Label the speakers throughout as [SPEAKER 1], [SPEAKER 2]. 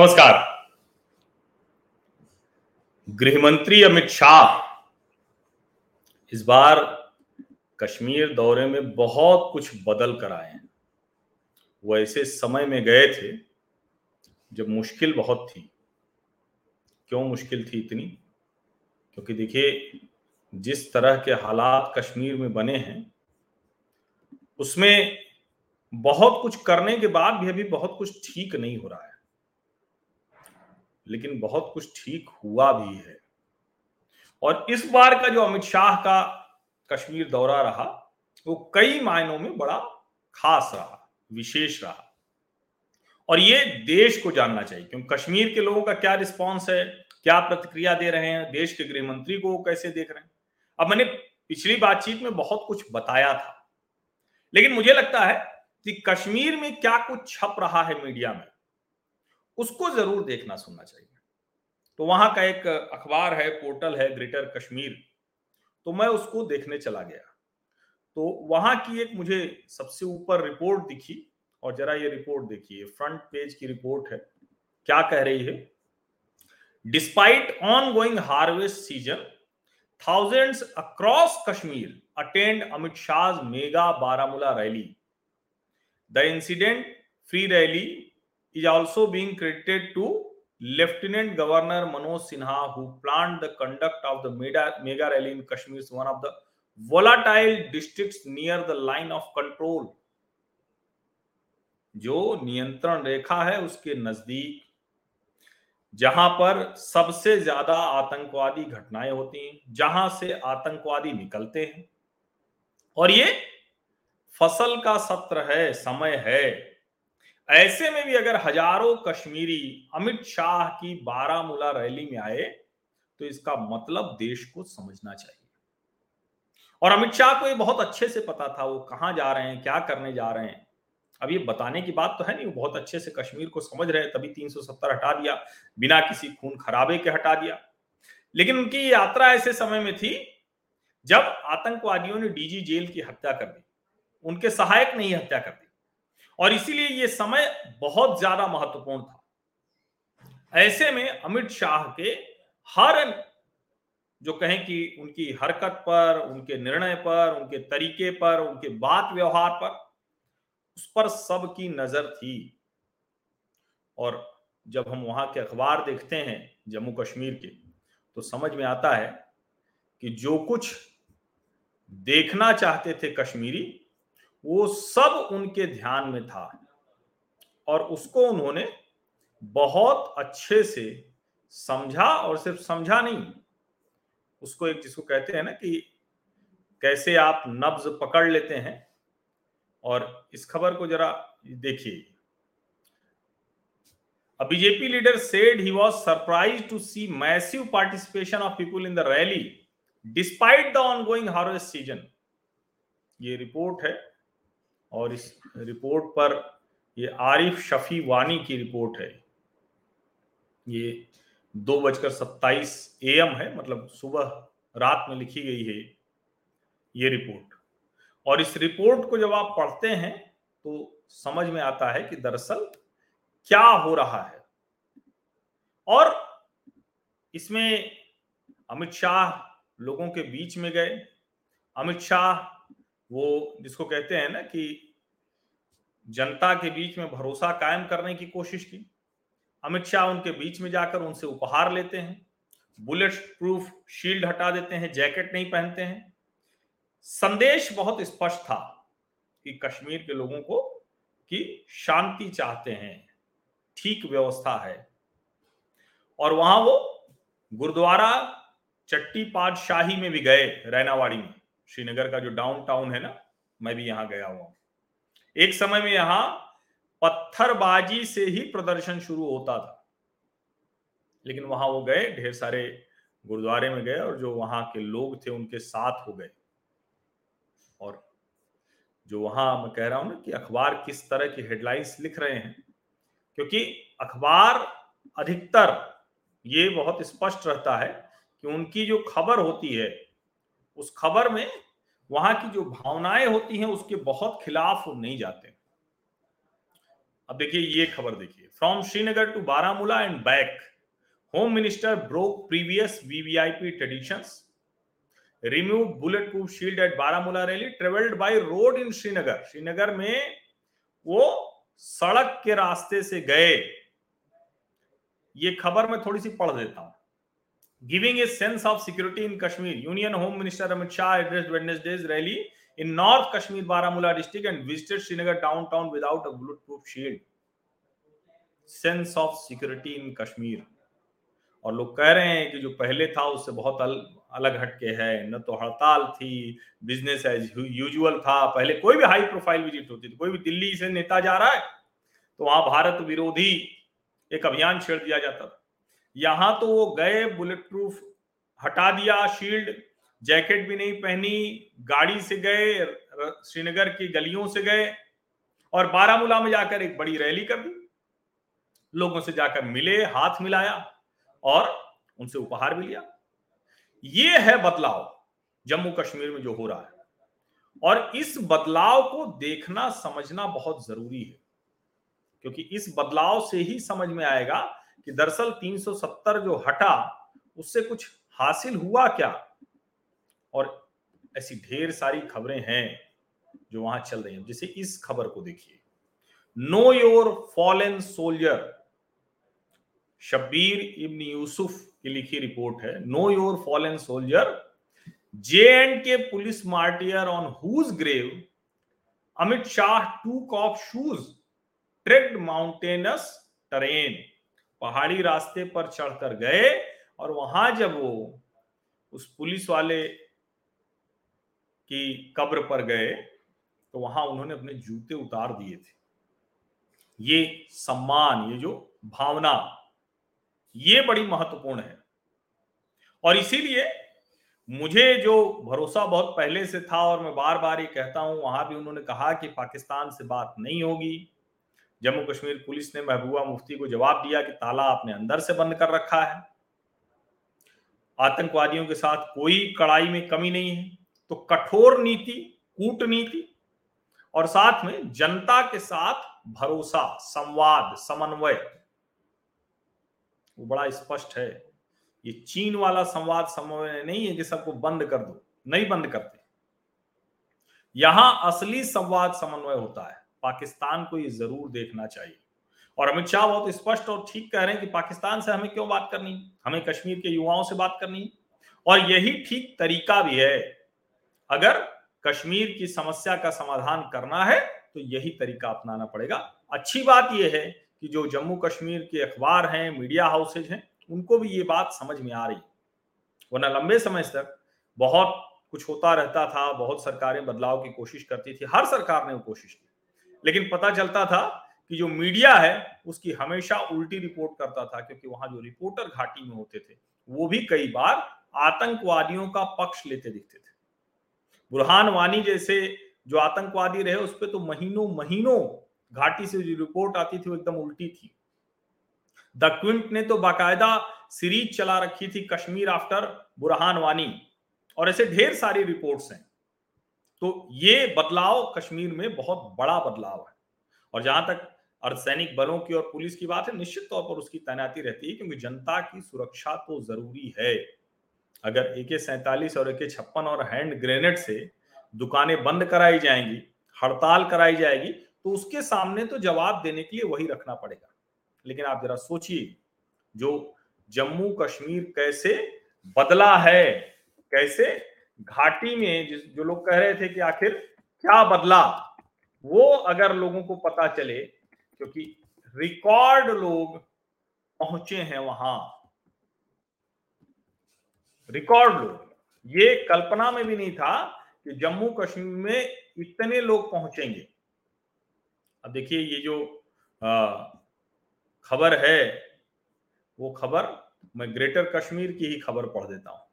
[SPEAKER 1] नमस्कार। गृहमंत्री अमित शाह इस बार कश्मीर दौरे में बहुत कुछ बदल कर आए हैं। वो ऐसे समय में गए थे जब मुश्किल बहुत थी। क्यों मुश्किल थी इतनी? क्योंकि देखिए, जिस तरह के हालात कश्मीर में बने हैं, उसमें बहुत कुछ करने के बाद भी अभी बहुत कुछ ठीक नहीं हो रहा है। लेकिन बहुत कुछ ठीक हुआ भी है। और इस बार का जो अमित शाह का कश्मीर दौरा रहा, वो कई मायनों में बड़ा खास रहा, विशेष रहा। और ये देश को जानना चाहिए, क्योंकि कश्मीर के लोगों का क्या रिस्पॉन्स है, क्या प्रतिक्रिया दे रहे हैं, देश के गृह मंत्री को कैसे देख रहे हैं? अब मैंने पिछली बातचीत में बहुत कुछ बताया था, लेकिन मुझे लगता है कि कश्मीर में क्या कुछ छप रहा है मीडिया में उसको ज़रूर देखना, सुनना चाहिए। तो वहाँ का एक अखबार है, पोर्टल है, ग्रेटर कश्मीर। तो मैं उसको देखने चला गया। तो वहाँ की एक मुझे सबसे ऊपर रिपोर्ट दिखी, और जरा ये रिपोर्ट देखिए, फ्रंट पेज की रिपोर्ट है। क्या कह रही है? Despite on going harvest season thousands across Kashmir attend Amit Shah mega Baramulla rally the incident free rally is also being credited to Lieutenant Governor Manoj Sinha, who planned the conduct of the mega, mega rally in Kashmir, one of the volatile districts near the line of control. जो नियंत्रण रेखा है उसके नज़दीक जहाँ पर सबसे ज़्यादा आतंकवादी घटनाएँ होती हैं जहाँ से आतंकवादी निकलते हैं और ये फ़सल का सत्र है समय है ऐसे में भी अगर हज़ारों कश्मीरी अमित शाह की बारामूला रैली में आए तो इसका मतलब देश को समझना चाहिए। और अमित शाह को ये बहुत अच्छे से पता था, वो कहाँ जा रहे हैं, क्या करने जा रहे हैं। अब ये बताने की बात तो है नहीं, वो बहुत अच्छे से कश्मीर को समझ रहे, तभी 370 हटा दिया, बिना किसी खून खराबे के हटा दिया। लेकिन उनकी यात्रा ऐसे समय में थी, जब आतंकवादियों ने डीजी जेल की हत्या कर दी। उनके सहायक ने ही हत्या कर दी। और इसीलिए ये समय बहुत ज़्यादा महत्वपूर्ण था। ऐसे में अमित शाह के हर जो कहें कि उनकी हरकत पर, उनके निर्णय पर, उनके तरीके पर, उनके बात व्यवहार पर, उस पर सबकी नज़र थी। और जब हम वहाँ के अखबार देखते हैं जम्मू कश्मीर के तो समझ में आता है कि जो कुछ देखना चाहते थे कश्मीरी वो सब उनके ध्यान में था और उसको उन्होंने बहुत अच्छे से समझा और सिर्फ़ समझा नहीं, उसको एक जिसको कहते हैं ना कि कैसे आप नब्ज पकड़ लेते हैं। और इस खबर को जरा देखिए। BJP leader said he was surprise to see massive participation of people in the rally despite the ongoing harvest season ये रिपोर्ट है। और इस रिपोर्ट पर ये आरिफ शफी वानी की रिपोर्ट है। ये दो बजकर सत्ताईस ए एम है मतलब सुबह रात में लिखी गई है ये रिपोर्ट। और इस रिपोर्ट को जब आप पढ़ते हैं तो समझ में आता है कि दरअसल क्या हो रहा है। और इसमें अमित शाह लोगों के बीच में गए। अमित शाह वो जिसको कहते हैं ना कि जनता के बीच में भरोसा कायम करने की कोशिश की। अमित शाह उनके बीच में जाकर उनसे उपहार लेते हैं, बुलेट प्रूफ शील्ड हटा देते हैं, जैकेट नहीं पहनते हैं। संदेश बहुत स्पष्ट था कि कश्मीर के लोगों को कि शांति चाहते हैं, ठीक व्यवस्था है। और वहाँ वो गुरुद्वारा चट्टी पातशाही में भी गए, रैनावाड़ी में। श्रीनगर का जो डाउन टाउन है ना, मैं भी यहाँ गया हुआ एक समय में यहाँ पत्थरबाजी से ही प्रदर्शन शुरू होता था। लेकिन वहाँ वो गए, ढेर सारे गुरुद्वारे में गए और जो वहाँ के लोग थे, उनके साथ हो गए। और जो वहाँ मैं कह रहा हूँ ना कि अखबार किस तरह की हेडलाइंस लिख रहे हैं, क्योंकि अखबार अधिकतर ये बहुत स्पष्ट रहता है कि उनकी जो खबर होती है उस खबर में वहाँ की जो भावनाएँ होती हैं उसके बहुत खिलाफ वो नहीं जाते। अब देखिए, ये खबर देखिए। From Srinagar to Baramulla and back home minister broke previous VVIP traditions remove bullet proof shield at Baramulla rally travelled by road in Srinagar Srinagar में वो सड़क के रास्ते से गए। ये खबर मैं थोड़ी सी पढ़ देता हूँ। Giving a sense of security in Kashmir union home minister Amit Shah address Wednesday's rally in north Kashmir Baramulla district and visited Srinagar downtown without a bullet proof shield sense of security in Kashmir और लोग कह रहे हैं कि जो पहले था उससे बहुत अल, अलग हटके है। न तो हड़ताल थी बिज़नेस एज यूजुअल था। पहले कोई भी हाई प्रोफ़ाइल विज़िट होती थी कोई भी दिल्ली से नेता जा रहा है तो वहाँ भारत विरोधी एक अभियान छेड़ दिया जाता था। यहाँ तो वो गए बुलेट प्रूफ हटा दिया शील्ड जैकेट भी नहीं पहनी, गाड़ी से गए श्रीनगर की गलियों से गए और बारामूला में जाकर एक बड़ी रैली कर दी। लोगों से जाकर मिले, हाथ मिलाया और उनसे उपहार भी लिया। ये है बदलाव जम्मू कश्मीर में जो हो रहा है। और इस बदलाव को देखना, समझना बहुत ज़रूरी है, क्योंकि इस बदलाव से ही समझ में आएगा कि दरअसल 370 जो हटा, उससे कुछ हासिल हुआ क्या? और ऐसी ढेर सारी खबरें हैं जो वहाँ चल रही हैं। जैसे इस खबर को देखिए। Know your fallen soldier Shabbir Ibn Yusuf की लिखी रिपोर्ट है। Know your fallen soldier J and K police martyr on whose grave Amit Shah took off shoes trekked mountainous terrain पहाड़ी रास्ते पर चढ़कर गए और वहाँ जब वो उस पुलिस वाले की कब्र पर गए तो वहाँ उन्होंने अपने जूते उतार दिए थे। ये सम्मान, ये जो भावना, ये बड़ी महत्वपूर्ण है। और इसीलिए मुझे जो भरोसा बहुत पहले से था और मैं बार बार ये कहता हूँ, वहाँ भी उन्होंने कहा कि पाकिस्तान से बात नहीं होगी। जम्मू कश्मीर पुलिस ने महबूबा मुफ्ती को जवाब दिया कि ताला आपने अंदर से बंद कर रखा है। आतंकवादियों के साथ कोई कड़ाई में कमी नहीं है। तो कठोर नीति, कूटनीति और साथ में जनता के साथ भरोसा, संवाद, समन्वय, वो बड़ा स्पष्ट है। ये चीन वाला संवाद, समन्वय नहीं है कि सबको बंद कर दो, नहीं बंद करते। यहाँ असली संवाद, समन्वय होता है। पाकिस्तान को ये ज़रूर देखना चाहिए। और अमित शाह बहुत स्पष्ट और ठीक कह रहे हैं कि पाकिस्तान से हमें क्यों बात करनी? हमें कश्मीर के युवाओं से बात करनी? और यही ठीक तरीका भी है। अगर कश्मीर की समस्या का समाधान करना है तो यही तरीका अपनाना पड़ेगा। अच्छी बात यह है कि जो जम्मू कश्मीर के अखबार हैं, मीडिया हाउसेज हैं, उनको भी ये बात समझ में आ रही वरना लंबे समय तक बहुत कुछ होता रहता था, बहुत सरकारें बदलाव की कोशिश करती थी, हर सरकार ने वो कोशिश की। लेकिन पता चलता था कि जो मीडिया है, उसकी हमेशा उल्टी रिपोर्ट करता था, क्योंकि वहाँ जो रिपोर्टर घाटी में होते थे, वो भी कई बार आतंकवादियों का पक्ष लेते दिखते थे। बुरहान वानी जैसे जो आतंकवादी रहे, उस पर तो महीनों महीनों घाटी से जो रिपोर्ट आती थी, वो एकदम उल्टी थी। द क्विंट ने तो बाकायदा सीरीज़ चला रखी थी कश्मीर आफ्टर बुरहान वानी, और ऐसे ढेर सारी रिपोर्ट्स हैं। तो ये बदलाव कश्मीर में बहुत बड़ा बदलाव है। और जहाँ तक अर्धसैनिक बलों की और पुलिस की बात है, निश्चित तौर पर उसकी तैनाती रहती है क्योंकि जनता की सुरक्षा तो ज़रूरी है। अगर ए के सैतालीस और ए के छप्पन और हैंड ग्रेनेड से दुकानें बंद कराई जाएँगी, हड़ताल कराई जाएगी तो उसके सामने तो जवाब देने के लिए वही रखना पड़ेगा। लेकिन आप जरा सोचिए, जो जम्मू कश्मीर कैसे बदला है, कैसे घाटी में जिस, जो लोग कह रहे थे कि आखिर क्या बदला, वो अगर लोगों को पता चले, क्योंकि रिकॉर्ड लोग पहुँचे हैं वहाँ। रिकॉर्ड लोग। ये कल्पना में भी नहीं था कि जम्मू कश्मीर में इतने लोग पहुँचेंगे। अब देखिए, ये जो खबर है, वो खबर मैं ग्रेटर कश्मीर की ही खबर पढ़ देता हूँ।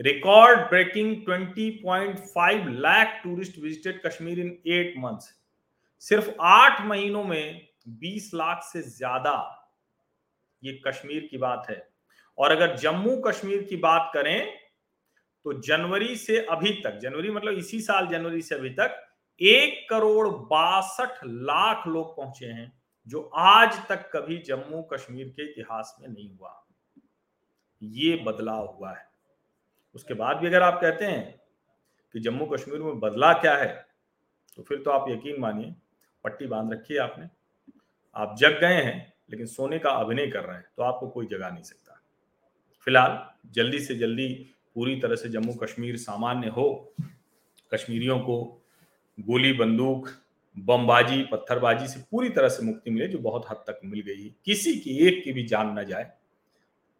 [SPEAKER 1] Record breaking 20.5 lakh tourist visited Kashmir in eight months सिर्फ़ आठ महीनों में 20 लाख से ज़्यादा ये कश्मीर की बात है। और अगर जम्मू कश्मीर की बात करें तो जनवरी से अभी तक, जनवरी मतलब इसी साल जनवरी से अभी तक, एक करोड़ बासठ लाख लोग पहुँचे हैं, जो आज तक कभी जम्मू कश्मीर के इतिहास में नहीं हुआ। ये बदलाव हुआ है। उसके बाद भी अगर आप कहते हैं कि जम्मू कश्मीर में बदला क्या है तो फिर तो आप यकीन मानिए, पट्टी बाँध रखी है आपने। आप जग गए हैं, लेकिन सोने का अभिनय कर रहे हैं तो आपको कोई जगा नहीं सकता। फ़िलहाल, जल्दी से जल्दी पूरी तरह से जम्मू कश्मीर सामान्य हो। कश्मीरियों को गोली, बंदूक, बमबाजी, पत्थरबाजी से पूरी तरह से मुक्ति मिले, जो बहुत हद तक मिल गई। किसी की एक की भी जान न जाए,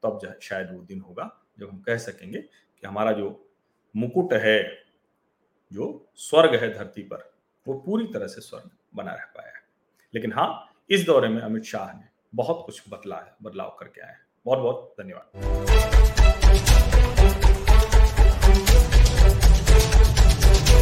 [SPEAKER 1] तब शायद वो दिन होगा, जब हम कह सकेंगे कि हमारा जो मुकुट है, जो स्वर्ग है धरती पर, वो पूरी तरह से स्वर्ग बना रह पाया है। लेकिन हाँ इस दौरे में अमित शाह ने बहुत कुछ बदला है बदलाव करके आए हैं। बहुत बहुत धन्यवाद।